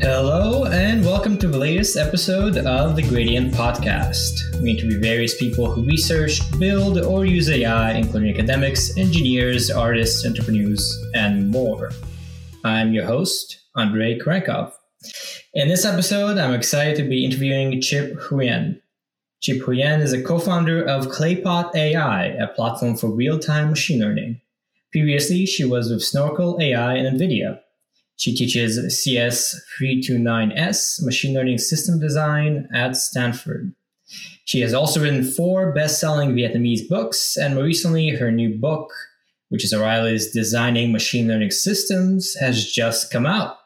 Hello, and welcome to the latest episode of the Gradient Podcast. We interview various people who research, build, or use AI, including academics, engineers, artists, entrepreneurs, and more. I'm your host, Andrey Kurenkov. In this episode, I'm excited to be interviewing Chip Huyen. Chip Huyen is a co founder of Claypot AI, a platform for real time machine learning. Previously, she was with Snorkel AI and NVIDIA. She teaches CS329S, machine learning system design at Stanford. She has also written four best selling Vietnamese books, and more recently, her new book, which is O'Reilly's Designing Machine Learning Systems, has just come out.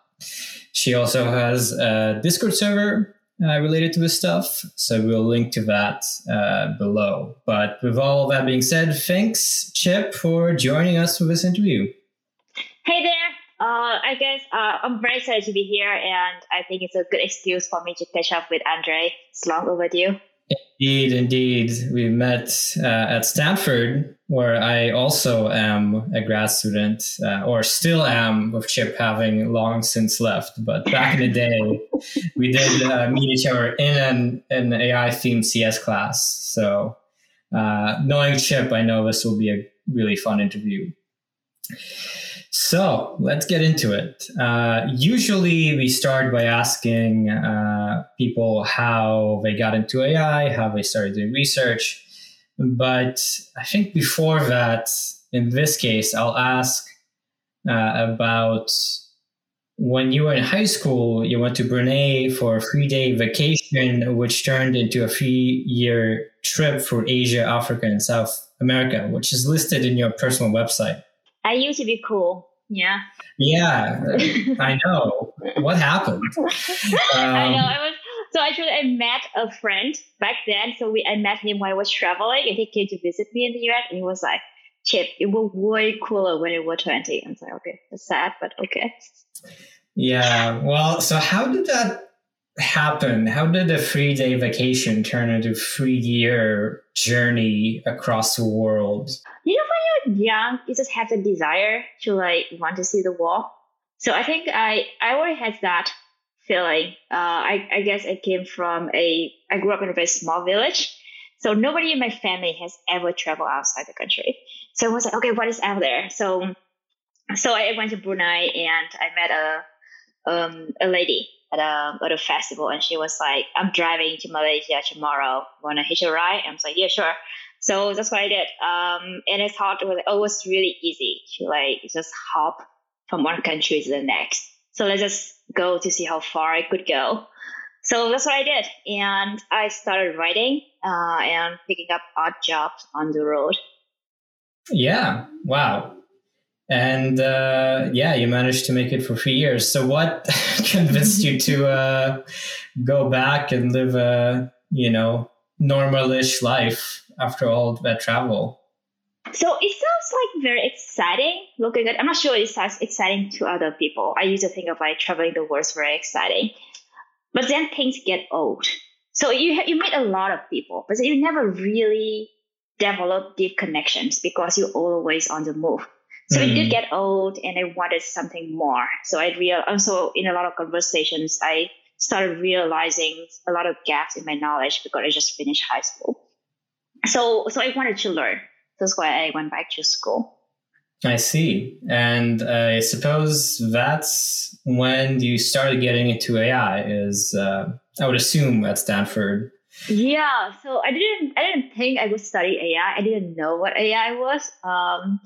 She also has a Discord server uh, related to this stuff, so we'll link to that uh, below. But with all that being said, thanks, Chip, for joining us for this interview. Uh, I guess uh, I'm very excited to be here, and I think it's a good excuse for me to catch up with Andrey. It's long overdue. Indeed, indeed. We met uh, at Stanford, where I also am a grad student, uh, or still am, with Chip having long since left. But back in the day, we did uh, meet each other in an, an AI themed CS class. So, uh, knowing Chip, I know this will be a really fun interview. So let's get into it. Uh, usually, we start by asking uh, people how they got into AI, how they started doing research. But I think before that, in this case, I'll ask uh, about when you were in high school, you went to Brunei for a three day vacation, which turned into a three year trip for Asia, Africa, and South America, which is listed in your personal website. I used to be cool. Yeah. Yeah, I know. What happened? Um, I know. I was so actually I met a friend back then. So we I met him while I was traveling, and he came to visit me in the US, and he was like, "Chip, it was way cooler when you were 20." I was like, "Okay, it's sad, but okay." Yeah. Well, so how did that happen? How did a three day vacation turn into a three year journey across the world? You know, young, you just have the desire to like want to see the world. So I think I I already had that feeling. Uh, I I guess I came from a I grew up in a very small village, so nobody in my family has ever traveled outside the country. So I was like, okay, what is out there? So so I went to Brunei and I met a um, a lady at a at a festival, and she was like, "I'm driving to Malaysia tomorrow. Wanna hitch a ride?" I was like, "Yeah, sure." So that's what I did. Um, and I thought it was, it was really easy to like just hop from one country to the next. So let's just go to see how far I could go. So that's what I did, and I started writing uh, and picking up odd jobs on the road. Yeah. Wow. And uh, yeah, you managed to make it for three years. So, what convinced you to uh, go back and live a you know normalish life after all that travel? So it sounds like very exciting. Looking at, I'm not sure it sounds exciting to other people. I used to think of like traveling the world is very exciting, but then things get old. So you you meet a lot of people, but you never really develop deep connections because you're always on the move. So mm. it did get old, and I wanted something more. So I real also in a lot of conversations, I started realizing a lot of gaps in my knowledge because I just finished high school. So so I wanted to learn. That's why I went back to school. I see. And I suppose that's when you started getting into AI. Is uh, I would assume at Stanford. Yeah, so I didn't I didn't think I would study AI. I didn't know what AI was. Um,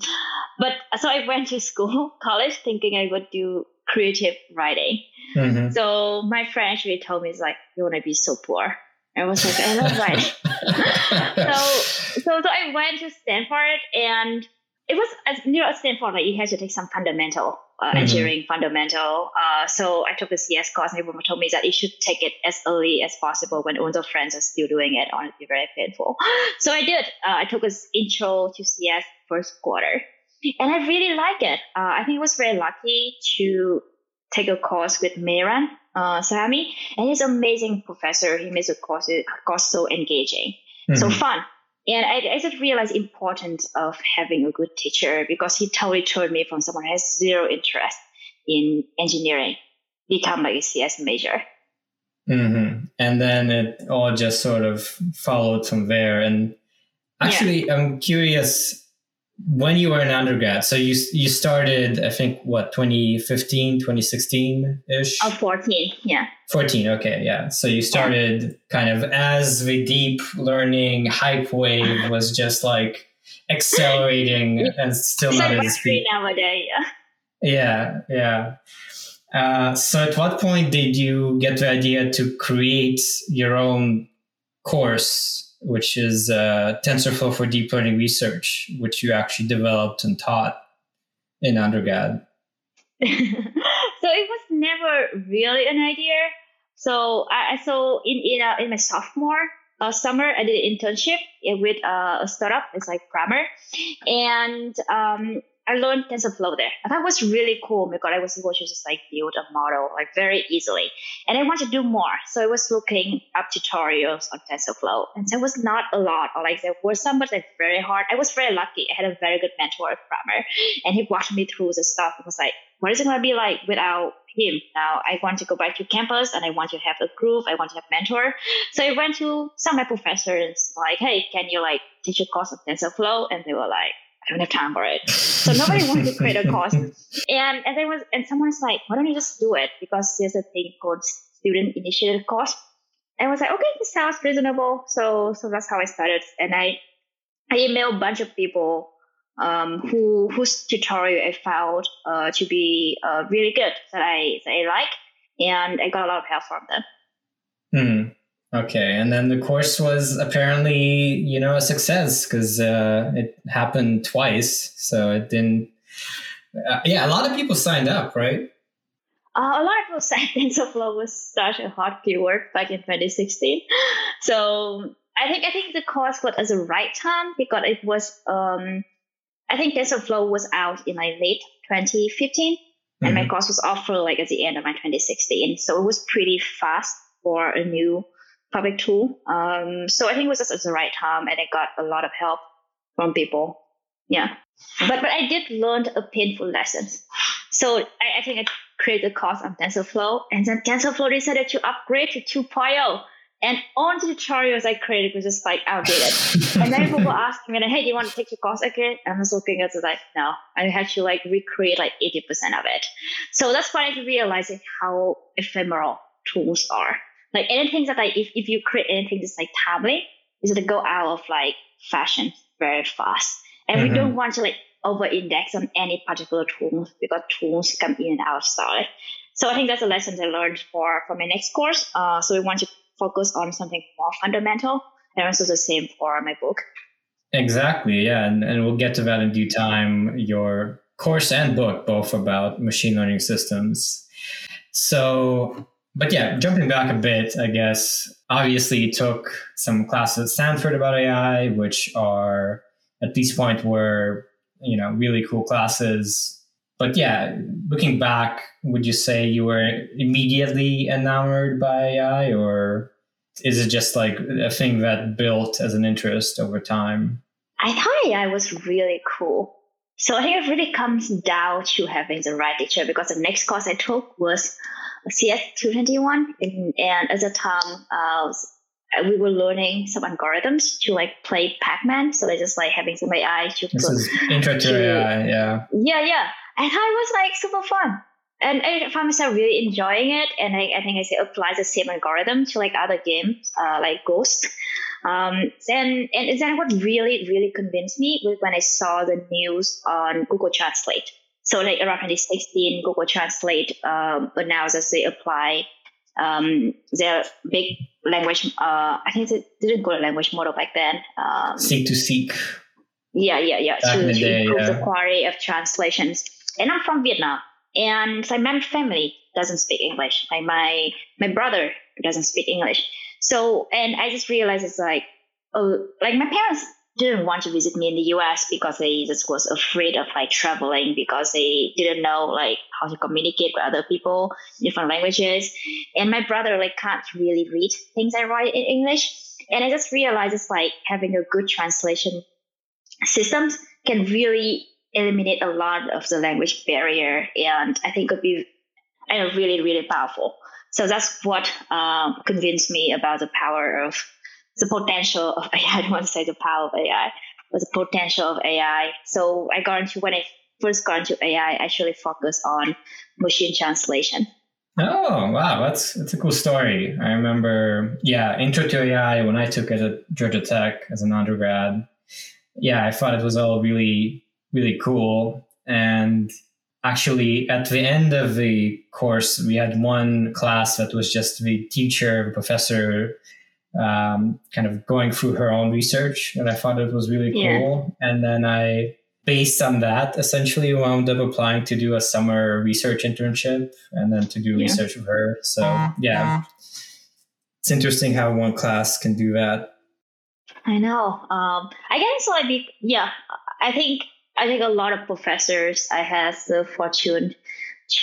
but so I went to school, college, thinking I would do creative writing. Mm-hmm. So my friend actually told me, "It's like you want to be so poor." I was like, "I love writing." so, so so I went to Stanford, and it was as you know at Stanford, like you had to take some fundamental uh, mm-hmm. engineering fundamental. Uh, so I took the CS course, and everyone told me that you should take it as early as possible when all the friends are still doing it. Honestly, very painful. So I did. Uh, I took this intro to CS first quarter, and I really like it. Uh, I think I was very lucky to take a course with Mehran uh, Sahami, and he's an amazing professor. He makes the course, course so engaging, mm-hmm. so fun. And I, I just realized the importance of having a good teacher because he totally turned me from someone who has zero interest in engineering become like a CS major. Mm-hmm. And then it all just sort of followed from there. And actually, yeah. I'm curious when you were an undergrad. So you you started, I think, what 2015, 2016 ish. Oh, 14, yeah. 14, okay, yeah. So you started yeah. kind of as the deep learning hype wave was just like accelerating and still it's not at the speed nowadays. Yeah, yeah, yeah. Uh, so, at what point did you get the idea to create your own course, which is uh, TensorFlow for Deep Learning Research, which you actually developed and taught in undergrad? so it was never really an idea. So I so in in, uh, in my sophomore uh, summer, I did an internship with uh, a startup. It's like Grammar, and um, I learned TensorFlow there. And that was really cool oh because I was able to just like build a model like very easily. And I wanted to do more. So I was looking up tutorials on TensorFlow. And there was not a lot. Or like there were some, but like very hard. I was very lucky. I had a very good mentor, Kramer, and he walked me through the stuff. It was like, what is it going to be like without him? Now I want to go back to campus and I want to have a group. I want to have mentor. So I went to some of my professors like, hey, can you like teach a course on TensorFlow? And they were like, I don't have time for it. So nobody wanted to create a course. And and there was and someone's like, why don't you just do it? Because there's a thing called student initiated course. And I was like, okay, this sounds reasonable. So so that's how I started. And I I emailed a bunch of people um, who whose tutorial I found uh, to be uh, really good that I that I like, and I got a lot of help from them. Hmm. Okay, and then the course was apparently, you know, a success because uh, it happened twice. So it didn't. Uh, yeah, a lot of people signed up, right? Uh, a lot of people said TensorFlow was such a hot keyword back in 2016. So I think I think the course got as a right time because it was. Um, I think TensorFlow was out in like late 2015, mm-hmm. and my mm-hmm. course was offered like at the end of my 2016. So it was pretty fast for a new public tool. Um, so I think it was just at the right time and I got a lot of help from people. Yeah. But but I did learn a painful lesson. So I, I think I created a course on TensorFlow and then TensorFlow decided to upgrade to 2.0. And all the tutorials I created was just like outdated. and then people were asking me, hey, do you want to take your course again? And I was looking at it like, no, I had to like recreate like 80% of it. So that's why I realized how ephemeral tools are. Like anything that like if, if you create anything that's like timely, is gonna go out of like fashion very fast. And mm-hmm. we don't want to like over index on any particular tools because tools come in and out of style. So I think that's a lesson I learned for for my next course. Uh, so we want to focus on something more fundamental, and also the same for my book. Exactly, yeah, and, and we'll get to that in due time. Your course and book both about machine learning systems. So but yeah, jumping back a bit, I guess, obviously took some classes at Stanford about AI, which are at this point were, you know, really cool classes. But yeah, looking back, would you say you were immediately enamored by AI or is it just like a thing that built as an interest over time? I thought AI was really cool. So I think it really comes down to having the right teacher because the next course I took was CS221, and, and at the time, uh, we were learning some algorithms to like play Pac-Man. So they just like having some AI to. This is intro to AI, yeah. Yeah, yeah, and I was like super fun, and I found myself really enjoying it. And I, I think I say apply the same algorithm to like other games, uh, like Ghost. Um, then and then what really really convinced me was when I saw the news on Google Translate. So like around 2016, Google Translate um, announced they apply um, their big language. Uh, I think they didn't call it language model back then. Um, seq2seq. Yeah, yeah, yeah. Back to, to day, improve yeah. the quality of translations. And I'm from Vietnam, and like my family doesn't speak English. Like my my brother doesn't speak English. So and I just realized it's like, oh, like my parents didn't want to visit me in the US because they just was afraid of like traveling because they didn't know like how to communicate with other people different languages. And my brother like can't really read things I write in English. And I just realized it's like having a good translation systems can really eliminate a lot of the language barrier. And I think it would be really, really powerful. So that's what um, convinced me about the power of the potential of AI. I don't want to say the power of AI, but the potential of AI. So I got into when I first got into AI, I actually focused on machine translation. Oh wow, that's that's a cool story. I remember, yeah, Intro to AI when I took it at Georgia Tech as an undergrad. Yeah, I thought it was all really really cool. And actually, at the end of the course, we had one class that was just the teacher, the professor, um, kind of going through her own research, and I found it was really cool. Yeah. And then I based on that, essentially wound up applying to do a summer research internship and then to do yeah. research with her. So yeah, it's interesting how one class can do that. I know. Um, I guess like be, yeah, I think I think a lot of professors I had the fortune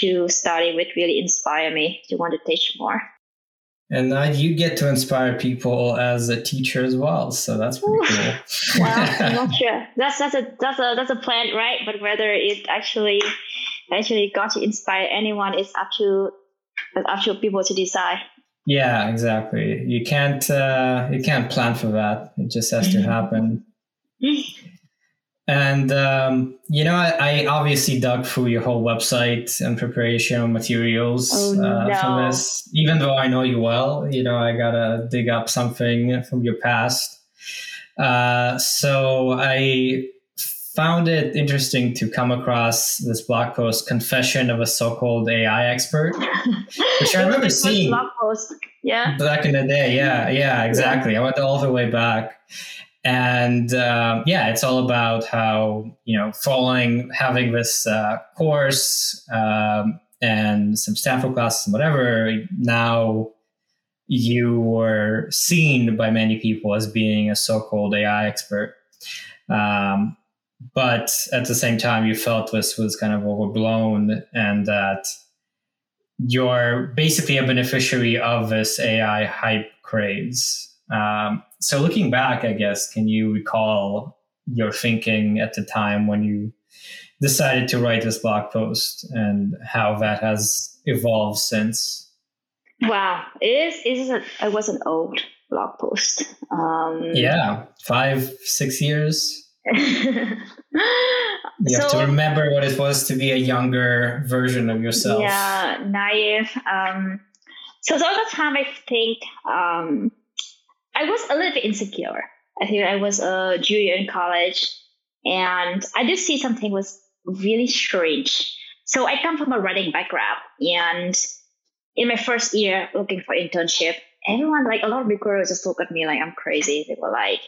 to study with really inspire me to want to teach more. And you get to inspire people as a teacher as well, so that's pretty cool. well, I'm not sure. That's that's a that's a that's a plan, right? But whether it actually actually got to inspire anyone is up to up to people to decide. Yeah, exactly. You can't uh, you can't plan for that. It just has to happen. And um, you know, I, I, obviously dug through your whole website and preparation materials oh, uh, no. from this. Even though I know you well, you know, I gotta dig up something from your past. Uh, so I found it interesting to come across this blog post, "Confession of a So-called AI Expert," which I remember seeing blog post. Yeah, back in the day. Yeah, yeah, exactly. Yeah. I went all the way back and uh, yeah it's all about how you know following having this uh, course um, and some stanford classes and whatever now you were seen by many people as being a so-called ai expert. Um, but at the same time you felt this was kind of overblown and that you're basically a beneficiary of this ai hype craze. Um, so looking back, I guess, can you recall your thinking at the time when you decided to write this blog post and how that has evolved since? Wow, it is. It is. A, it was an old blog post. Um, yeah, five, six years. you so, have to remember what it was to be a younger version of yourself. Yeah, naive. Um, so, all the time, I think um, I was a little bit insecure. I think I was a junior in college and I did see something was really strange. So I come from a writing background and in my first year looking for internship, everyone like a lot of recruiters just look at me like I'm crazy. They were like,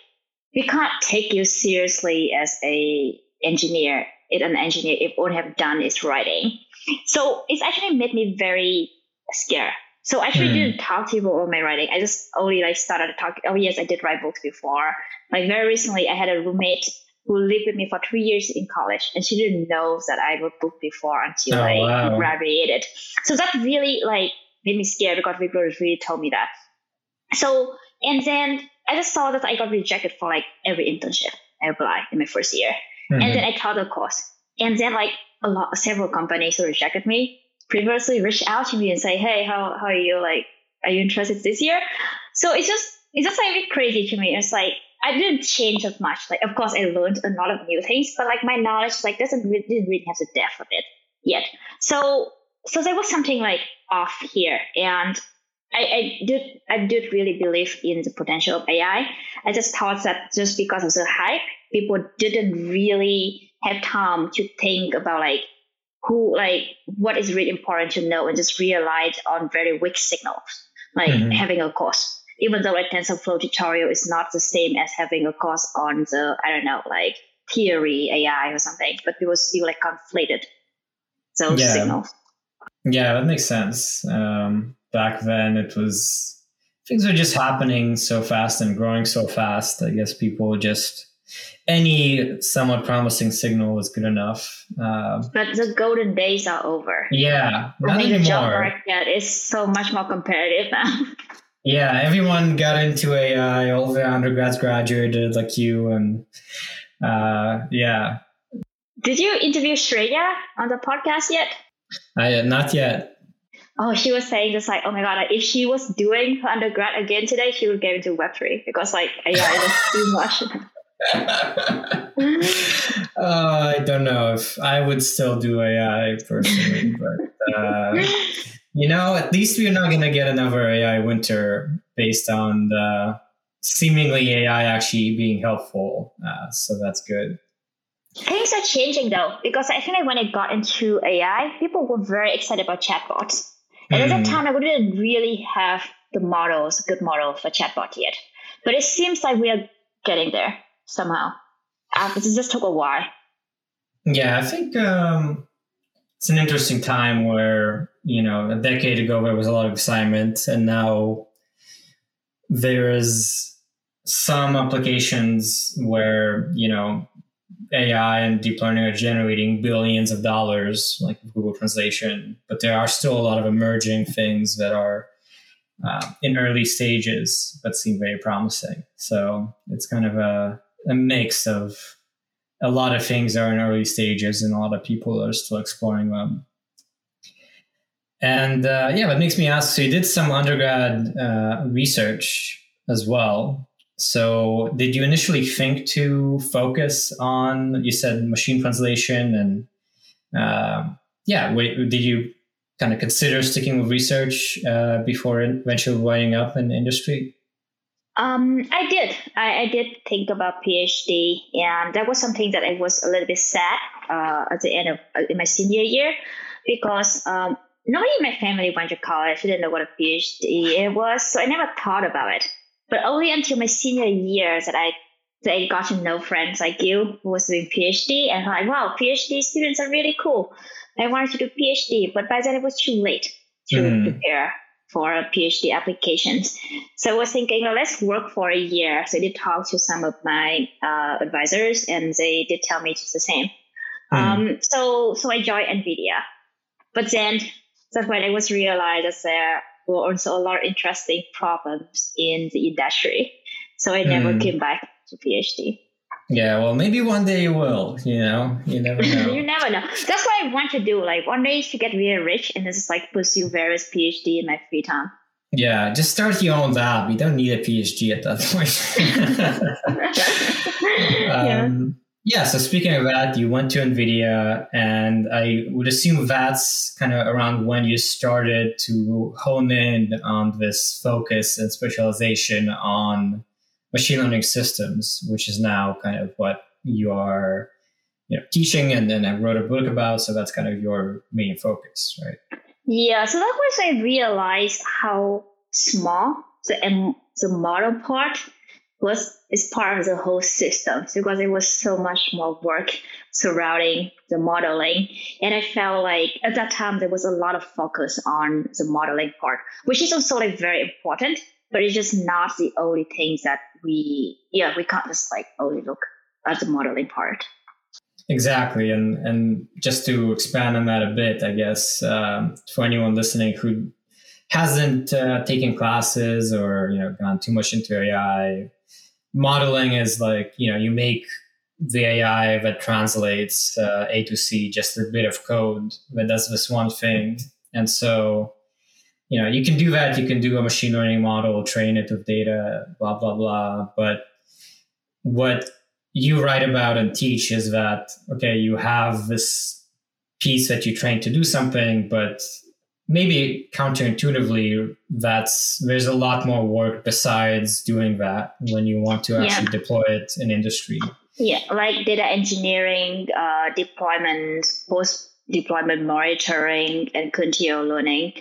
we can't take you seriously as a engineer. It an engineer if all you have done is writing. So it's actually made me very scared so I actually mm. didn't talk to people about my writing. I just only like started talking. Oh yes, I did write books before. Like very recently, I had a roommate who lived with me for three years in college, and she didn't know that I wrote book before until oh, I wow. graduated. So that really like made me scared because recruiters really told me that. So and then I just saw that I got rejected for like every internship I applied in my first year, mm-hmm. and then I taught the course, and then like a lot, several companies rejected me previously reach out to me and say, hey, how, how are you? Like, are you interested this year? So it's just, it's just like a bit crazy to me. It's like, I didn't change as much. Like, of course, I learned a lot of new things, but like my knowledge, like, doesn't really, didn't really have the depth of it yet. So, so there was something like off here. And I, I did, I did really believe in the potential of AI. I just thought that just because of the hype, people didn't really have time to think about like who like what is really important to know and just rely on very weak signals, like mm-hmm. having a course. Even though like TensorFlow tutorial is not the same as having a course on the I don't know like theory AI or something, but people still like conflated those yeah. signals. Yeah, that makes sense. Um, back then, it was things were just happening so fast and growing so fast. I guess people just any somewhat promising signal was good enough. Uh, but the golden days are over. Yeah, not anymore. Job market is so much more competitive now. Yeah, everyone got into AI. All the undergrads graduated like you, and uh, yeah. Did you interview Shreya on the podcast yet? I not yet. Oh, she was saying just like, oh my god, like, if she was doing her undergrad again today, she would get into Web three because like AI is too much. uh, I don't know if I would still do AI personally, but uh, you know, at least we're not going to get another AI winter based on the seemingly AI actually being helpful. Uh, so that's good. Things are changing though, because I think when I got into AI, people were very excited about chatbots. And mm. at that mm-hmm. time, I didn't really have the models, good model for chatbot yet. But it seems like we are getting there somehow. Uh, it just took a while. Yeah, I think um, it's an interesting time where, you know, a decade ago there was a lot of excitement, and now there is some applications where, you know, AI and deep learning are generating billions of dollars, like Google Translation, but there are still a lot of emerging things that are uh, in early stages but seem very promising. So it's kind of a, a mix of a lot of things are in early stages and a lot of people are still exploring them. And uh, yeah, that makes me ask so you did some undergrad uh, research as well. So, did you initially think to focus on, you said machine translation, and uh, yeah, wait, did you kind of consider sticking with research uh, before eventually winding up in industry? Um, I did. I, I, did think about PhD, and that was something that I was a little bit sad uh, at the end of uh, in my senior year because um, nobody in my family went to college. I didn't know what a PhD it was, so I never thought about it. But only until my senior year that I that I got to know friends like you who was doing PhD and I'm like, wow, PhD students are really cool. I wanted to do PhD, but by then it was too late to mm. prepare for PhD applications. So I was thinking, well, let's work for a year. So I did talk to some of my uh, advisors, and they did tell me just the same. Mm. Um, so so I joined NVIDIA, but then that's when I was realized that there were also a lot of interesting problems in the industry. So I never mm. came back to PhD. Yeah, well, maybe one day you will. You know, you never know. you never know. That's what I want to do. Like one day to get really rich and just like pursue various PhD in my free time. Yeah, just start your own lab. You don't need a PhD at that point. um, yeah. So speaking of that, you went to NVIDIA, and I would assume that's kind of around when you started to hone in on this focus and specialization on machine learning systems, which is now kind of what you are you know, teaching and then I wrote a book about. So that's kind of your main focus, right? Yeah. So that was I realized how small the the model part was is part of the whole system because it was so much more work surrounding the modeling. And I felt like at that time there was a lot of focus on the modeling part, which is also like very important, but it's just not the only things that we yeah, we can't just like only look at the modeling part. Exactly, and and just to expand on that a bit, I guess um, for anyone listening who hasn't uh, taken classes or you know gone too much into AI, modeling is like you know you make the AI that translates uh, A to C just a bit of code that does this one thing, and so you know you can do that. You can do a machine learning model, train it with data, blah blah blah. But what you write about and teach is that okay, you have this piece that you train to do something, but maybe counterintuitively that's there's a lot more work besides doing that when you want to actually yeah. deploy it in industry yeah like data engineering uh, deployment post deployment monitoring and continual learning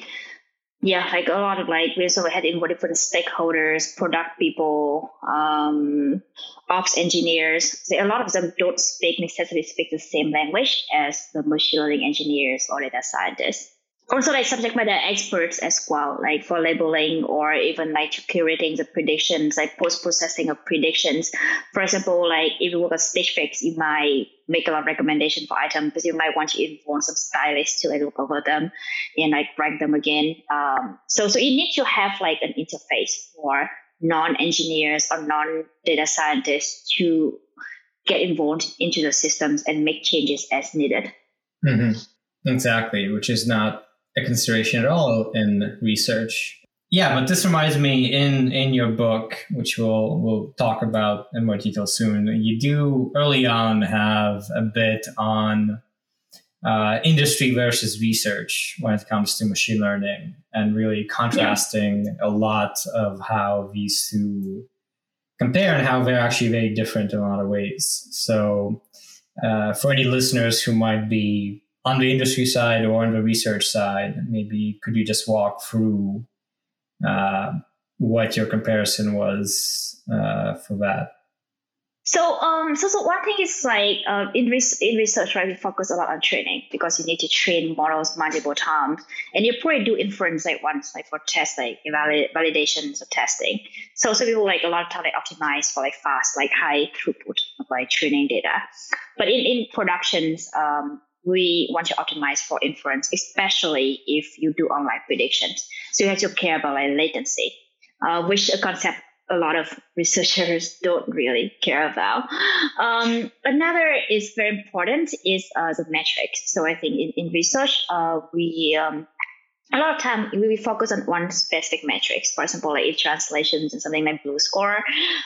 yeah like a lot of like we also had involved different stakeholders product people um, ops engineers. A lot of them don't speak necessarily speak the same language as the machine learning engineers or data scientists also like subject matter experts as well, like for labeling or even like curating the predictions, like post processing of predictions. For example, like if you work on Stitch Fix, you might make a lot of recommendation for items because you might want to involve some stylists to like look over them and like rank them again. Um, so so you need to have like an interface for non-engineers or non-data scientists to get involved into the systems and make changes as needed. Mm-hmm. Exactly, which is not a consideration at all in research. Yeah, but this reminds me in in your book, which we'll we'll talk about in more detail soon. You do early on have a bit on uh, industry versus research when it comes to machine learning, and really contrasting yeah. a lot of how these two compare and how they're actually very different in a lot of ways. So, uh, for any listeners who might be on the industry side or on the research side, maybe could you just walk through uh, what your comparison was uh, for that. So, um, so, so one thing is like uh, in, res- in research, right, we focus a lot on training because you need to train models multiple times, and you probably do inference like once, like for test, like valid- validations of testing. So, so people like a lot of time they optimize for like fast, like high throughput of like training data. But in in productions, um, we want to optimize for inference, especially if you do online predictions. So you have to care about like latency, uh, which a concept a lot of researchers don't really care about. Um, another is very important is uh, the metrics. So I think in, in research, uh, we um, a lot of time we focus on one specific metrics. For example, like if translations and something like BLEU score,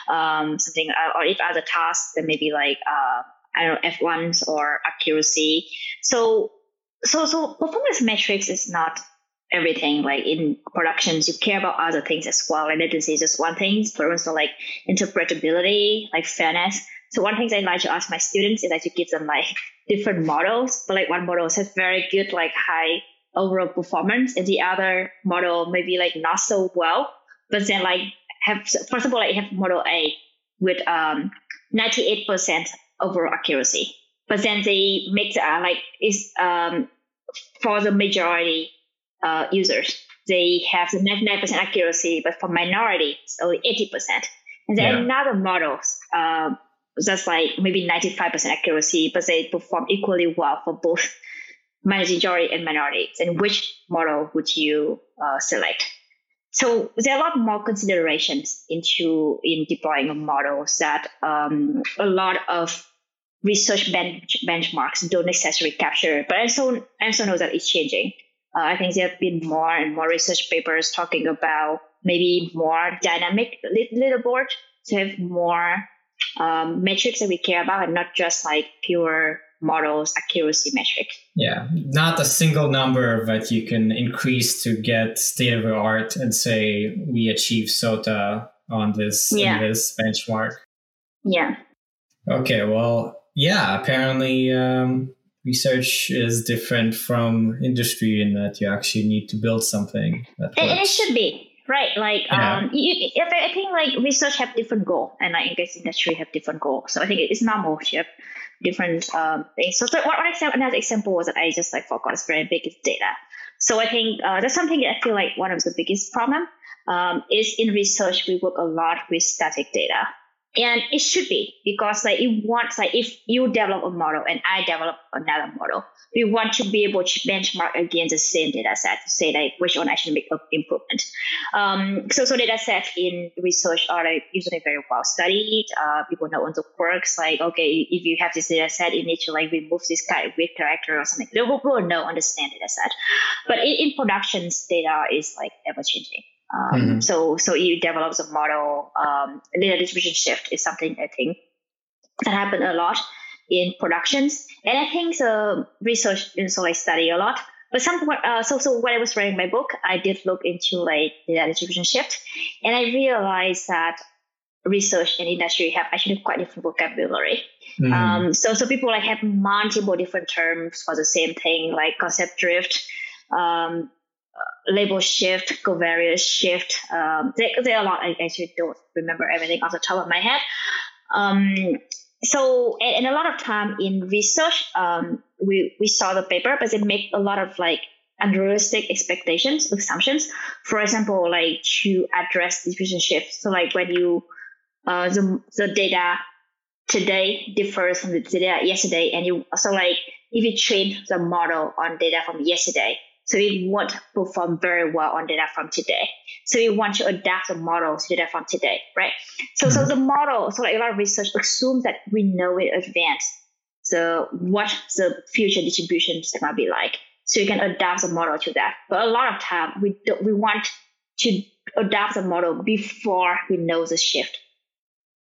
um, something uh, or if other tasks, then maybe like uh, I don't know F1s or accuracy. So so so performance metrics is not everything. Like in productions, you care about other things as well. And latency is just one thing, but also like interpretability, like fairness. So one thing I like to ask my students is that to give them like different models, but like one model has very good like high overall performance, and the other model maybe like not so well. But then like have first of all like have model A with um 98% overall accuracy. But then they make uh, like is um for the majority uh, users. They have the 99% accuracy, but for minority, it's only 80%. And then yeah. another models, uh, that's like maybe 95% accuracy, but they perform equally well for both majority and minorities. And which model would you uh, select? So there are a lot more considerations into in deploying a model that um, a lot of research bench, benchmarks don't necessarily capture. But I also, I also know that it's changing. Uh, I think there have been more and more research papers talking about maybe more dynamic leaderboard to have more um, metrics that we care about and not just like pure models accuracy metrics. Yeah, not a single number that you can increase to get state of the art and say we achieve SOTA on this yeah. this benchmark. Yeah. Okay. Well, yeah. Apparently, um, research is different from industry in that you actually need to build something that it, it should be right? Like yeah. um you, i think like research have different goal and like, i guess industry have different goal. So i think it's normal to have different um things. So, so one example another example was that i just like forgot is very big is data. So i think uh, that's something that i feel like one of the biggest problem um, is in research we work a lot with static data and it should be because like it wants like if you develop a model and I develop another model, we want to be able to benchmark against the same data set to say like which one actually make an improvement. Um, so so data sets in research are like usually very well studied. Uh, people know on the quirks like okay if you have this data set you need to like remove this kind of weird character or something. People will know understand data set, but in, in productions data is like ever changing. Um, mm-hmm. So so you develop a model. Um, data distribution shift is something I think that happen a lot in productions, and I think the research so I study a lot. But some uh, so so when I was writing my book, I did look into like data distribution shift, and I realized that research and industry have actually quite different vocabulary. Mm. Um, so so people like have multiple different terms for the same thing, like concept drift, um, label shift, covariance shift. Um, there, there are a lot. I actually don't remember everything off the top of my head. Um, so, and, and, a lot of time in research, um, we, we saw the paper, but it make a lot of like unrealistic expectations, assumptions. For example, like to address distribution shift. So like when you, uh, the, the data today differs from the data yesterday, and you, so like if you train the model on data from yesterday, so we won't perform very well on data from today. So we want to adapt the model to data from today, right? So mm-hmm. so the model, so like a lot of research assumes that we know in advance the what the future distributions are gonna be like. so you can adapt the model to that. But a lot of time we do, we want to adapt the model before we know the shift.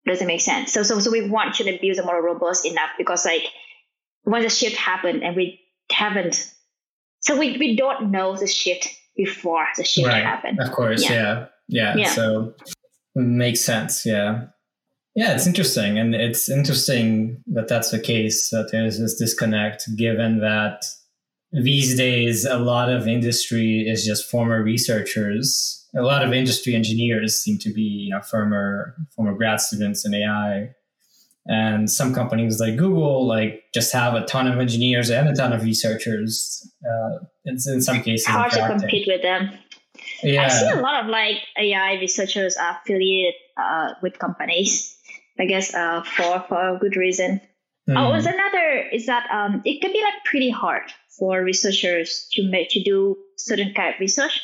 Does it make sense? So so so we want to build the model robust enough because like when the shift happened and we haven't so we, we don't know the shift before the shift right. happened. Of course, yeah. yeah. Yeah. Yeah. So makes sense. Yeah. Yeah, it's interesting. And it's interesting that that's the case, that there's this disconnect, given that these days a lot of industry is just former researchers. A lot of industry engineers seem to be, you know, former former grad students in AI. And some companies like Google, like, just have a ton of engineers and a ton of researchers. Uh, in, in some cases, hard to compete with them. Yeah. I see a lot of like AI researchers affiliated uh, with companies. I guess uh, for for a good reason. Mm. Oh, was another is that um, it can be like pretty hard for researchers to make to do certain kind of research.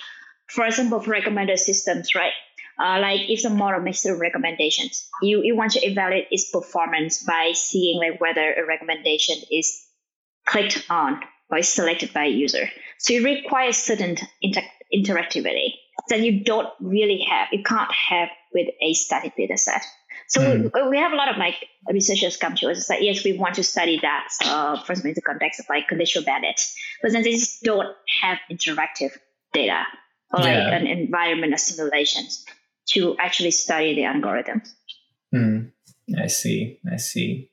For example, for recommender systems, right? Uh, like if the model makes the recommendations, you, you want to evaluate its performance by seeing like whether a recommendation is clicked on or is selected by a user. So it requires certain inter- interactivity that you don't really have, you can't have with a static data set. So mm. we, we, have a lot of like researchers come to us. It's like, yes, we want to study that, uh, for example, in the context of like conditional bandit, but then they just don't have interactive data or like yeah. an environment of simulations to actually study the algorithms. Mm. I see. I see.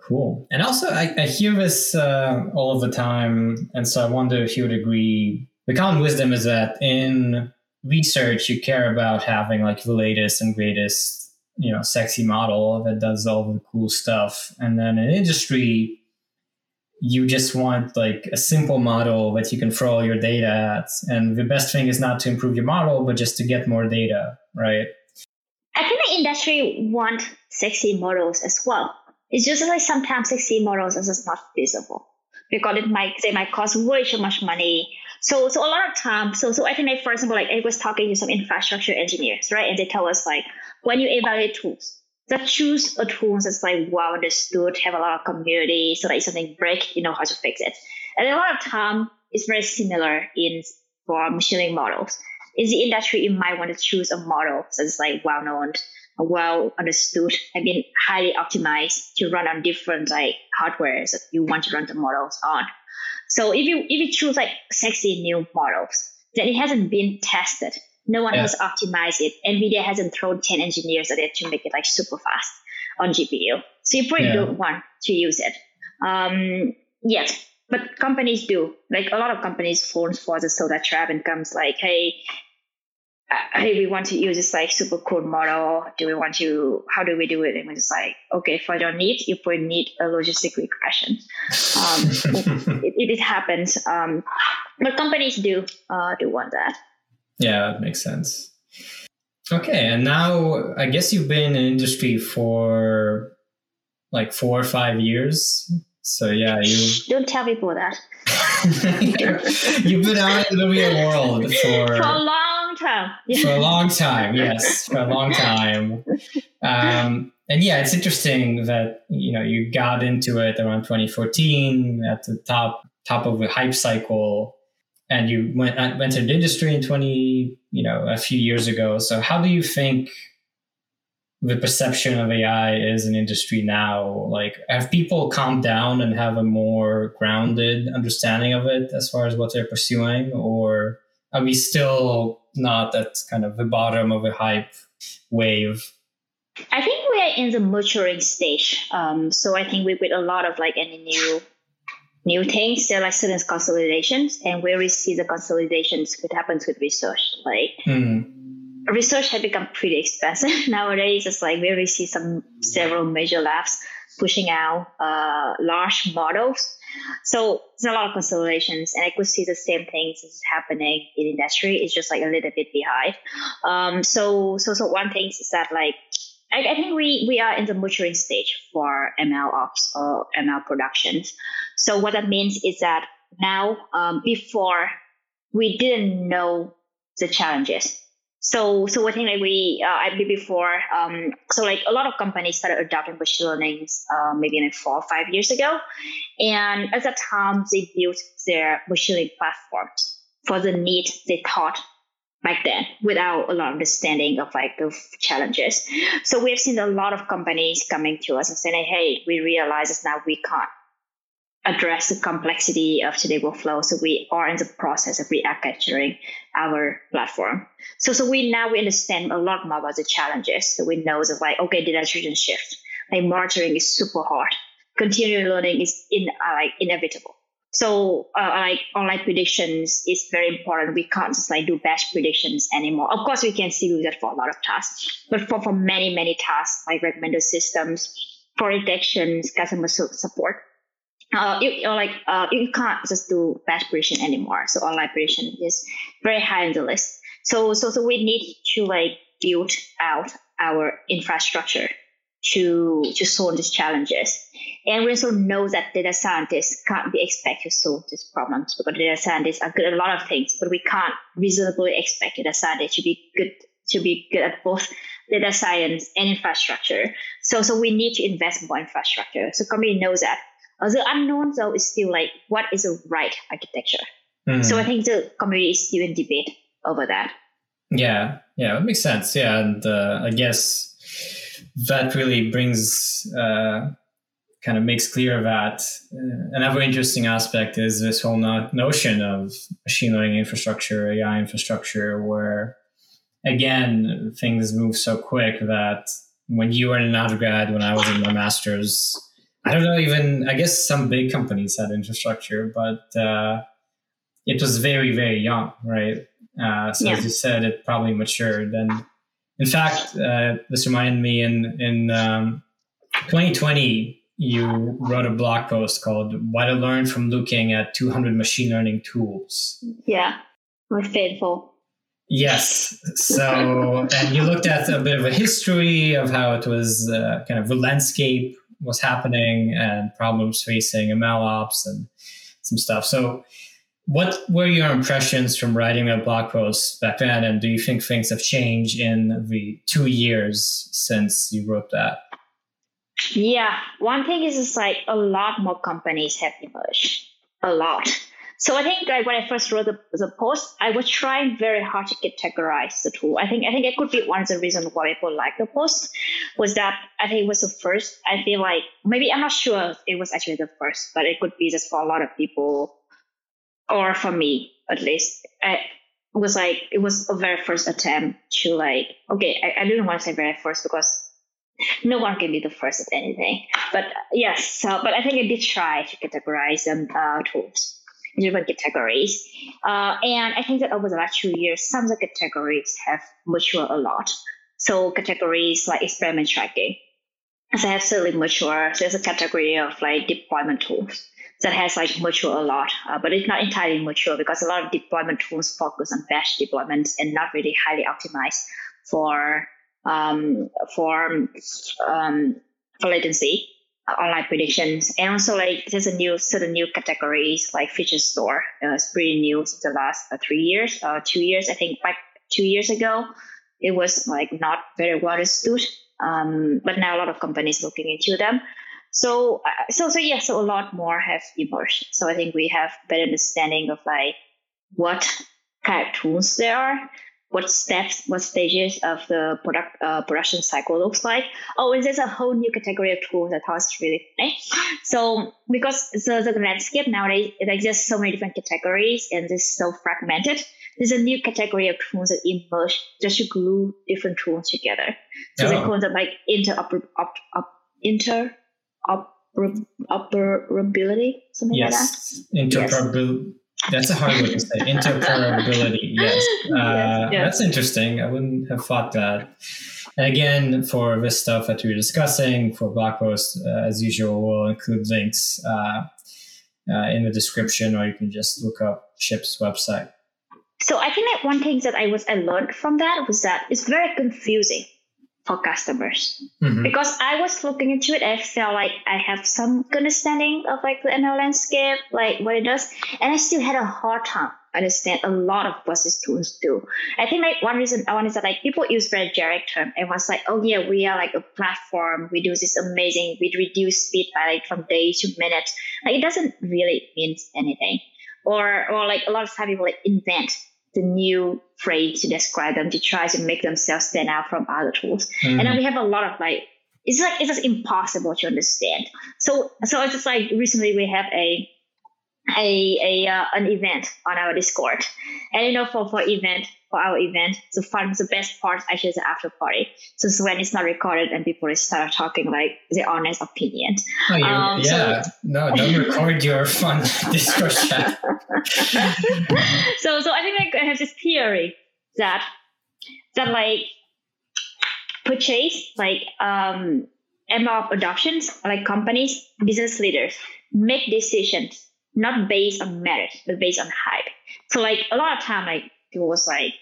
Cool. And also, I, I hear this uh, all of the time. And so I wonder if you would agree. The common wisdom is that in research, you care about having like the latest and greatest you know sexy model that does all the cool stuff and then in industry you just want like a simple model that you can throw all your data at. And the best thing is not to improve your model but just to get more data right? I think the industry want sexy models as well. It's just like sometimes sexy models is just not feasible because it might they might cost way too much money. So so a lot of times so so i think like for example like i was talking to some infrastructure engineers right? And they tell us like when you evaluate tools, that choose a tool that's like well understood, have a lot of community, so that if something break, you know how to fix it. And a lot of time, it's very similar in for machine learning models. In the industry, you might want to choose a model that's like well known, well understood, and been highly optimized to run on different like hardware that you want to run the models on. So if you if you choose like sexy new models, then it hasn't been tested no one yeah. has optimized it. NVIDIA hasn't thrown 10 engineers at it to make it like super fast on GPU. So you probably yeah. don't want to use it. Um, yes, but companies do. Like a lot of companies fall for the SOTA trap and comes like, hey, uh, hey, we want to use this like super cool model. Do we want to, how do we do it? And we're just like, okay, if I don't need, you probably need a logistic regression. Um, it, it, happens. Um, but companies do, uh, do want that. Yeah, that makes sense. Okay, and now I guess you've been in industry for like four or five years. So yeah, you don't tell people that. You've been out in the real world for, for a long time. for a long time, yes, for a long time. Um, and yeah, it's interesting that you know you got into it around 2014 at the top top of the hype cycle and you went uh, entered the industry in 20 you know a few years ago. So how do you think the perception of ai is in industry now? Like have people calmed down and have a more grounded understanding of it as far as what they're pursuing? Or are we still not at kind of the bottom of a hype wave? I think we are in the maturing stage. Um, so i think we with a lot of like any new new things. There are like certain consolidations, and where we see the consolidations, what happens with research. Like mm. research has become pretty expensive nowadays. It's like where we see some several major labs pushing out uh, large models. So there's a lot of consolidations, and I could see the same things is happening in industry. It's just like a little bit behind. Um, so so so one thing is that like I, I, think we, we are in the maturing stage for ML ops or ML productions. So what that means is that now, um, before we didn't know the challenges. So, so I think like we, uh, I did before, um, so like a lot of companies started adopting machine learning, uh, maybe like four or five years ago. And at that time, they built their machine learning platforms for the need they thought back then without a lot of understanding of like the challenges. So we've seen a lot of companies coming to us and saying, hey, we realize now we can't address the complexity of today workflow. So we are in the process of re-architecturing our platform. So so we now we understand a lot more about the challenges. So we know that like okay, data-driven shift, like monitoring is super hard. Continuous learning is in uh, like inevitable. So uh, like online predictions is very important. We can't just like do batch predictions anymore. Of course, we can still do that for a lot of tasks, but for, for many, many tasks like recommender systems, for detections, customer support, uh, you, know, like uh, you can't just do batch prediction anymore. So online prediction is very high on the list. So so so we need to like build out our infrastructure to to solve these challenges. And we also know that data scientists can't be expected to solve these problems because data scientists are good at a lot of things, but we can't reasonably expect data scientists to be good to be good at both data science and infrastructure. So so we need to invest more infrastructure. So company knows that the unknown though is still like what is the right architecture. Mm. So I think the community is still in debate over that. Yeah, yeah, that makes sense. Yeah, and uh, I guess that really brings uh, kind of makes clear that uh, another interesting aspect is this whole no- notion of machine learning infrastructure, AI infrastructure, where again things move so quick that when you were in an undergrad, when I was in my master's, I don't know, even I guess some big companies had infrastructure, but uh, it was very, very young, right? Uh, so yeah. as you said, it probably matured. And in fact, uh, this reminded me in in um, 2020, you wrote a blog post called "What I Learned from Looking at 200 Machine Learning Tools." Yeah, was faithful. Yes. So, and you looked at a bit of a history of how it was uh, kind of the landscape was happening and problems facing ML ops and some stuff. So, what were your impressions from writing that blog post back then? And do you think things have changed in the two years since you wrote that? Yeah, one thing is just like a lot more companies have emerged. A lot. So I think like when I first wrote the, the post, I was trying very hard to categorize the tool. I think I think it could be one of the reasons why people like the post was that I think it was the first. I feel like maybe I'm not sure it was actually the first, but it could be just for a lot of people, or for me at least. I, it was like it was a very first attempt to like okay, I, I didn't want to say very first because no one can be the first at anything. But yes, so, but I think I did try to categorize them uh, tools different categories. Uh, and I think that over the last two years, some of the categories have matured a lot. So categories like experiment tracking, so have certainly matured. So there's a category of like deployment tools that has like matured a lot, uh, but it's not entirely mature because a lot of deployment tools focus on batch deployments and not really highly optimized for um, for um, for latency online predictions. And also like there's a new certain new categories like feature store. Uh, it's pretty new since the last uh, three years, uh, two years. I think back two years ago, it was like not very well understood. Um, but now a lot of companies looking into them. So, uh, so, so yeah, so a lot more have emerged. So I think we have better understanding of like what kind of tools there are what steps, what stages of the product uh, production cycle looks like. Oh, and there's a whole new category of tools that was really funny. So because the, the landscape nowadays it exists so many different categories and it's so fragmented, there's a new category of tools that emerge just to glue different tools together. So oh. they call them like interoper, op, op, inter operability, something yes. like that. Interoperability. Yes. That's a hard word to say. Interoperability. Yes. Uh, yes, That's interesting. I wouldn't have thought that. And again, for this stuff that we are discussing, for blog posts, uh, as usual, we'll include links uh, uh, in the description, or you can just look up Chip's website. So I think that one thing that I was I learned from that was that it's very confusing for customers mm-hmm. because I was looking into it. I felt like I have some understanding of like the ML landscape, like what it does, and I still had a hard time understand a lot of what these tools do. I think like one reason I want is that like people use very generic term. Everyone's like, oh yeah, we are like a platform. We do this amazing. We reduce speed by like from days to minutes. Like it doesn't really mean anything. Or or like a lot of time people like invent the new phrase to describe them to try to make themselves stand out from other tools. Mm-hmm. And then we have a lot of like it's like it's just impossible to understand. So so it's just like recently we have a a, a uh, an event on our Discord, and you know for for event for our event, the fun the best part actually is the after party. So it's when it's not recorded and people start talking like their honest opinion. Oh, um, yeah, so, no, don't record your fun Discord chat. so so I think like I have this theory that that like purchase like um ML adoptions like companies business leaders make decisions not based on merit, but based on hype. So like a lot of time, like it was like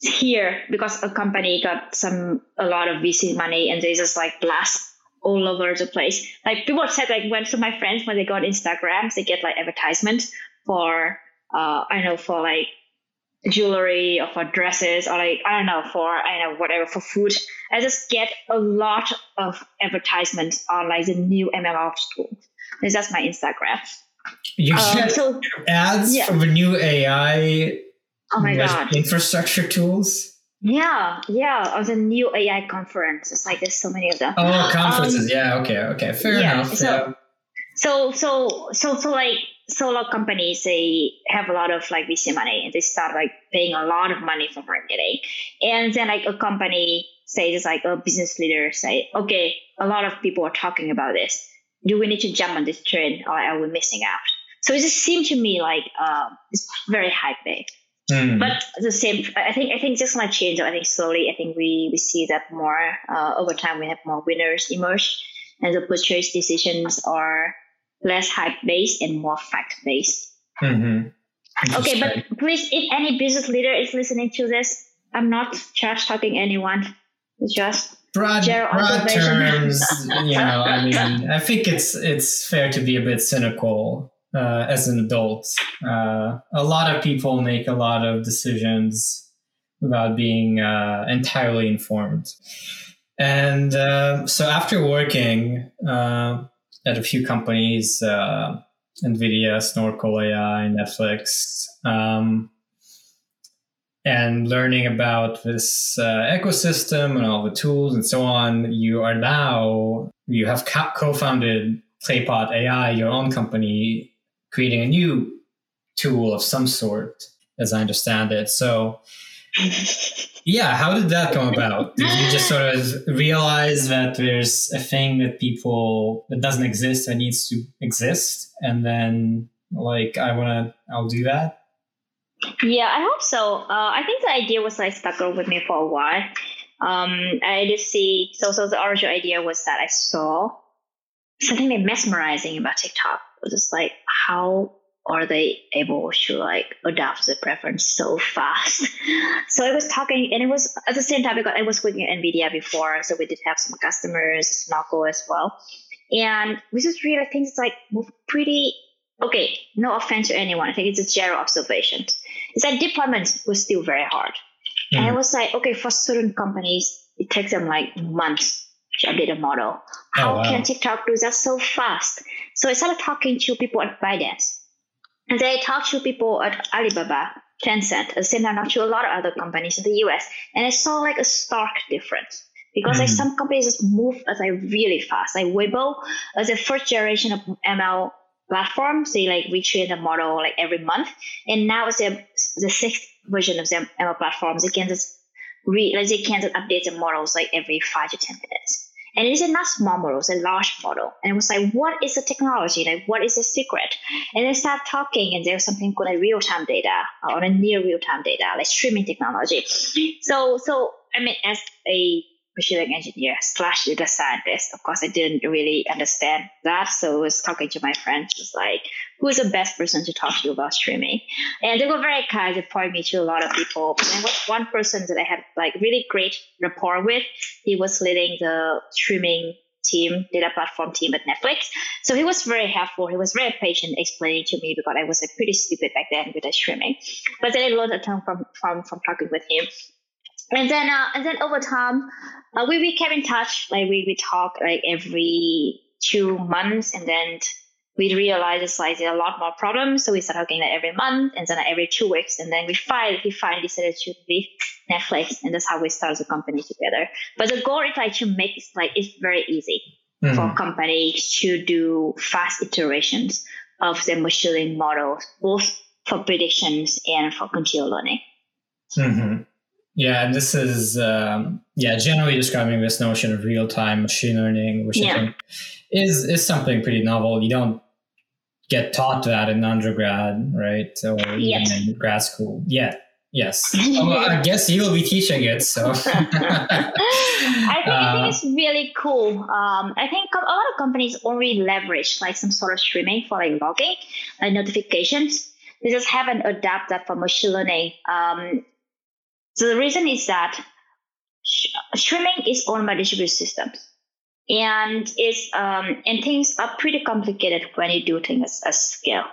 here because a company got some a lot of VC money and they just like blast all over the place. Like people said, like when some of my friends when they got Instagrams, they get like advertisement for uh I know for like jewelry or for dresses or like I don't know for I know whatever for food. I just get a lot of advertisements on like the new MLOps tool. This is my Instagram. You uh, so, ads yeah. from the new AI oh my God. infrastructure tools. Yeah, yeah, of the new AI conference. It's like there's so many of them. Oh, conferences. Um, yeah, okay, okay, fair yeah, enough. So, yeah. so, so, so, so, like solo companies, they have a lot of like VC money, and they start like paying a lot of money for marketing, and then like a company say, it's like a business leader say, okay, a lot of people are talking about this do we need to jump on this trend or are we missing out? So it just seemed to me like um, it's very hype based. Mm. But the same, I think, I think just gonna change. I think slowly, I think we, we see that more uh, over time. We have more winners emerge, and the purchase decisions are less hype based and more fact based. Mm-hmm. Okay, but please, if any business leader is listening to this, I'm not trash talking anyone. It's just broad, broad terms, you know, I mean, I think it's it's fair to be a bit cynical uh, as an adult. Uh, a lot of people make a lot of decisions without being uh, entirely informed. And uh, so after working uh, at a few companies, uh, NVIDIA, Snorkel AI, Netflix, um, and learning about this uh, ecosystem and all the tools and so on, you are now, you have co founded Claypot AI, your own company, creating a new tool of some sort, as I understand it. So, yeah, how did that come about? Did you just sort of realize that there's a thing that people, that doesn't exist that needs to exist? And then, like, I want to, I'll do that? Yeah, I hope so. Uh, I think the idea was like stuck with me for a while. Um, I did see. So, so the original idea was that I saw something mesmerizing about TikTok. It was just like how are they able to like adapt the preference so fast? so I was talking, and it was at the same time because I was working at Nvidia before, so we did have some customers, Snorkel as well, and we just really think it's like pretty okay. No offense to anyone, I think it's a general observation is that deployment was still very hard. Mm. And I was like, okay, for certain companies, it takes them like months to update a model. Oh, How oh, wow. can TikTok do that so fast? So I started talking to people at ByteDance. And then I talked to people at Alibaba, Tencent, at the same time, to a lot of other companies in the US. And I saw like a stark difference because mm. like some companies just move as like really fast. Like Weibo, as a first generation of ML platforms. They like retrain the model like every month. And now it's the, the sixth version of the ML platforms. They can just re, like they can just update the models like every five to 10 minutes. And it is a not small model, it's a large model. And it was like, what is the technology? Like, what is the secret? And they start talking, and there's something called like real time data or a near real time data, like streaming technology. So, so I mean, as a machine engineer slash data scientist. Of course, I didn't really understand that. So I was talking to my friends, was like, who's the best person to talk to about streaming? And they were very kind. They pointed me to a lot of people. And was one person that I had like really great rapport with. He was leading the streaming team, data platform team at Netflix. So he was very helpful. He was very patient explaining to me because I was like, pretty stupid back then with the streaming. But then I learned a ton from from from talking with him. And then uh, and then over time, uh, we we kept in touch. Like we we talk like every two months, and then we realized it's like there are a lot more problems. So we started talking like every month and then every two weeks. And then we finally, he finally decided to leave Netflix. And that's how we started the company together. But the goal is like to make it like, it's very easy mm-hmm. for companies to do fast iterations of the machine learning models, both for predictions and for continual learning. Mm-hmm. Yeah, and this is um, yeah generally describing this notion of real time machine learning, which yeah. I think is is something pretty novel. You don't get taught that in undergrad, right? Or even yes. in grad school. Yeah. Yes. well, I guess you will be teaching it. So I, think, uh, I think it's really cool. Um, I think a lot of companies already leverage like some sort of streaming for like logging, like notifications. They just haven't adapted that for machine learning. Um, so the reason is that sh- streaming is owned by distributed systems. And it's um, and things are pretty complicated when you do things at scale.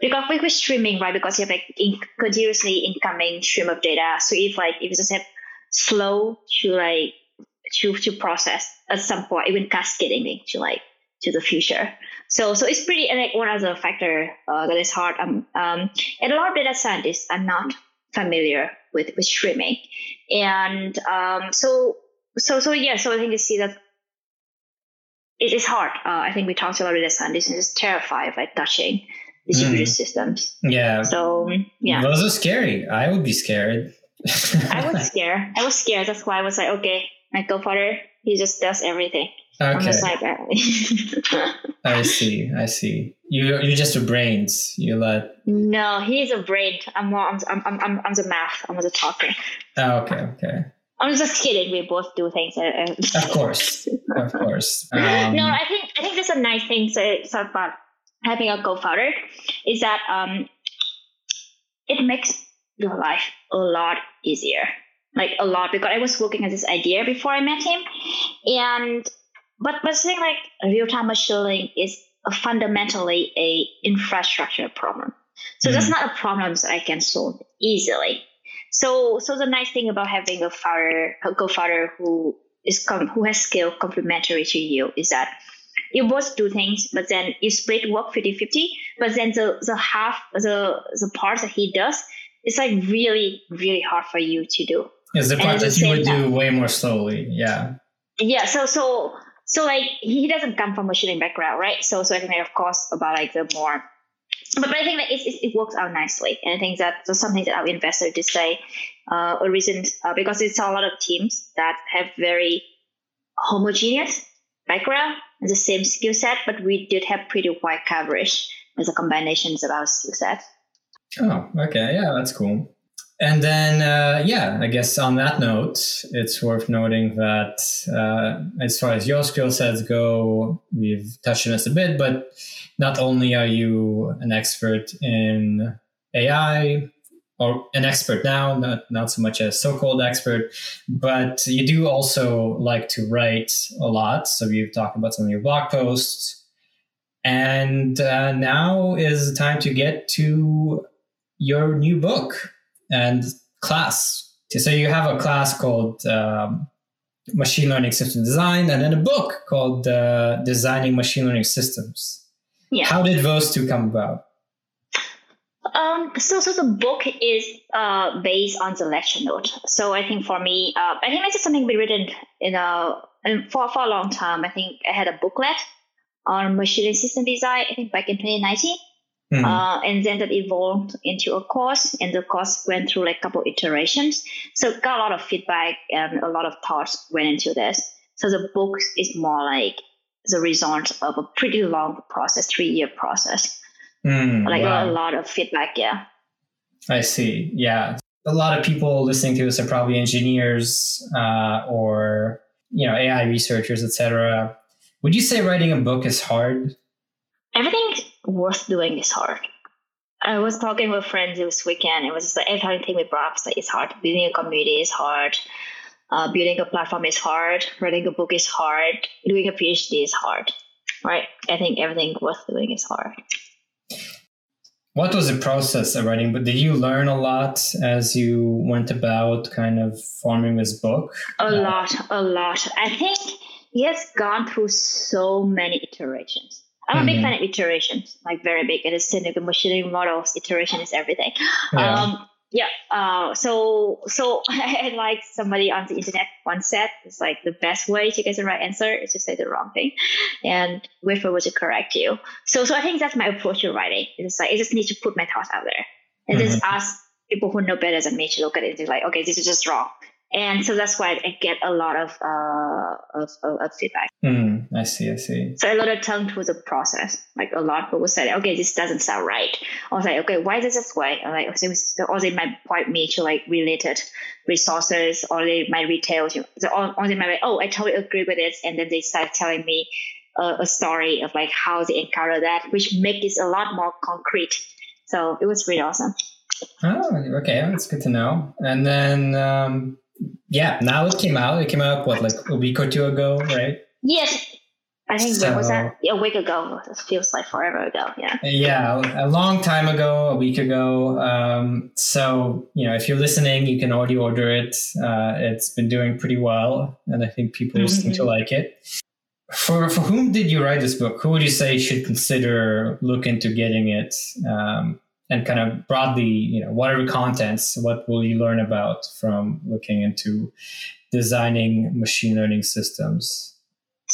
Because with streaming right because you have like in, continuously incoming stream of data. So if like if you just have slow to like to to process at some point even cascading to like to the future. So so it's pretty like one other factor uh, that is hard. Um, um and a lot of data scientists are not familiar with with streaming and um so so so yeah so i think you see that it is hard. Uh, I think we talked a lot about this, and this is terrified of like touching distributed mm. systems. Yeah. So yeah, those are scary. I would be scared. I was scared. I was scared. That's why I was like, okay, my co-founder, he just does everything. Okay. I see. I see. You you're just a brains. You let. No, he's a brain. I'm more. I'm I'm I'm, I'm the math. I'm the talker. Oh, okay. Okay. I'm just kidding. We both do things. of course, of course. Um, no, I think I think that's a nice thing talk about having a co-founder is that um, it makes your life a lot easier, like a lot. Because I was working on this idea before I met him, and but but saying like real-time machine learning is a fundamentally a infrastructure problem. So mm-hmm. that's not a problem that I can solve easily. So, so the nice thing about having a founder, a co-founder who is com- who has skill complementary to you is that you both do things, but then you split work 50-50, but then the, the half, the, the part that he does, it's like really, really hard for you to do. Is the part that you would time, do way more slowly. Yeah. Yeah. So, so, so like he doesn't come from a shooting background, right? So, so I think of course about like the more but, but I think that it, it, works out nicely. And I think that that's something that our investor did say uh, a reason uh, because it's a lot of teams that have very homogeneous background and the same skill set, but we did have pretty wide coverage as a combinations of our skill set. Oh, okay. Yeah, that's cool. And then, uh, yeah, I guess on that note, it's worth noting that uh, as far as your skill sets go, we've touched on this a bit, but not only are you an expert in AI or an expert now, not, not so much a so-called expert, but you do also like to write a lot. So you've talked about some of your blog posts. And uh, now is the time to get to your new book and class. So you have a class called um, Machine Learning System Design, and then a book called uh, Designing Machine Learning Systems. Yeah. How did those two come about? Um, so, so the book is uh, based on the lecture note. So I think for me, uh, I think this is something we written in a in, for for a long time. I think I had a booklet on machine learning system design. I think back in 2019. Mm-hmm. Uh, and then that evolved into a course, and the course went through like a couple iterations. So got a lot of feedback and a lot of thoughts went into this. So the book is more like the result of a pretty long process, three year process. Mm, like wow. a lot of feedback, yeah. I see. Yeah, a lot of people listening to this are probably engineers uh, or you know AI researchers, etc. Would you say writing a book is hard? Everything worth doing is hard. I was talking with friends this weekend. It was just like everything we brought up. Like it's hard. Building a community is hard. uh, building a platform is hard, writing a book is hard, doing a PhD is hard, right? I think everything worth doing is hard. What was the process of writing? But did you learn a lot as you went about kind of forming this book? A lot, a lot. I think he has gone through so many iterations. I'm mm-hmm. a big mm-hmm. fan of iterations, like very big. It is cynical machine learning models. Iteration is everything. Yeah. Um, yeah. Uh, so so had like somebody on the internet once said it's like the best way to get the right answer is to say the wrong thing, and wait for what to correct you. So so I think that's my approach to writing. It's like I just need to put my thoughts out there and mm-hmm. just ask people who know better than me to look at it and be like, okay, this is just wrong and so that's why I get a lot of uh, of, of, feedback. Mm, I see, I see. So a lot of time through the process. Like a lot of people say, okay, this doesn't sound right. I was like, okay, why is this way? I'm like, or they might point me to like related resources, or they might retail, or they might, oh, I totally agree with this, and then they start telling me a, a story of like how they encounter that, which make this a lot more concrete. So it was really awesome. Oh, okay, that's good to know. And then. Um yeah, now it came out. It came out what like a week or two ago, right? Yes, I think so, was that a week ago. It feels like forever ago. Yeah. Yeah, a long time ago, a week ago. Um, so you know, if you're listening, you can already order it. Uh, it's been doing pretty well, and I think people mm-hmm. seem to like it. For for whom did you write this book? Who would you say should consider look into getting it? Um, and kind of broadly, you know, what are the contents? What will you learn about from looking into designing machine learning systems?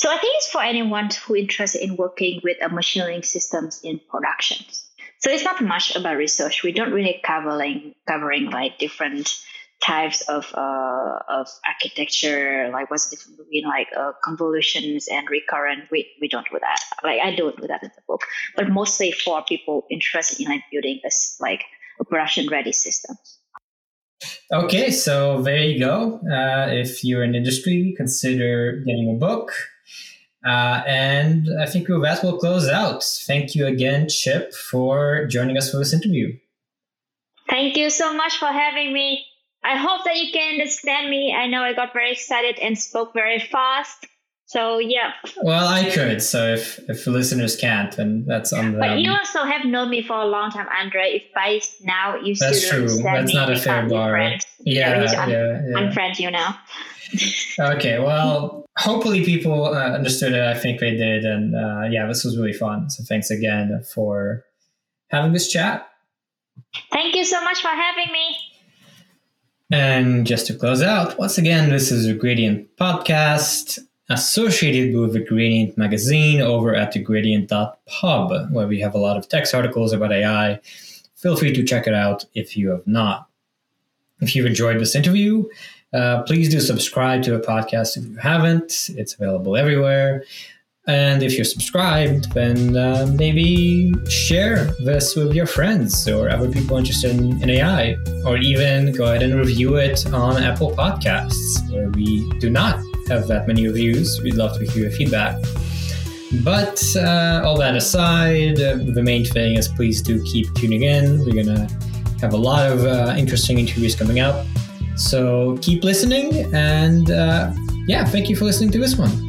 So I think it's for anyone who interested in working with a machine learning systems in productions. So it's not much about research. We don't really covering covering like different types of uh, of architecture, like what's the difference between like uh, convolutions and recurrent. We we don't do that. Like I don't do that in the book, but mostly for people interested in like building a like a production ready system. Okay, so there you go. Uh, if you're in industry, consider getting a book. Uh, and I think with that, we'll close out. Thank you again, Chip, for joining us for this interview. Thank you so much for having me. I hope that you can understand me. I know I got very excited and spoke very fast. So yeah. Well, I could. So if if listeners can't, then that's on them. But you also have known me for a long time, Andrey. If by now you that's still true. That's me, not a fair bar. Yeah, yeah, yeah, yeah. Unfriend you now. okay. Well, hopefully people uh, understood it. I think they did, and uh, yeah, this was really fun. So thanks again for having this chat. Thank you so much for having me. And just to close out, once again, this is a Gradient podcast associated with the Gradient magazine over at thegradient.pub, where we have a lot of text articles about AI. Feel free to check it out if you have not. If you've enjoyed this interview, uh, please do subscribe to the podcast if you haven't. It's available everywhere. And if you're subscribed, then uh, maybe share this with your friends or other people interested in, in, AI, or even go ahead and review it on Apple Podcasts, where we do not have that many reviews. We'd love to hear your feedback. But uh, all that aside, uh, the main thing is please do keep tuning in. We're going to have a lot of uh, interesting interviews coming up. So keep listening, and uh, yeah, thank you for listening to this one.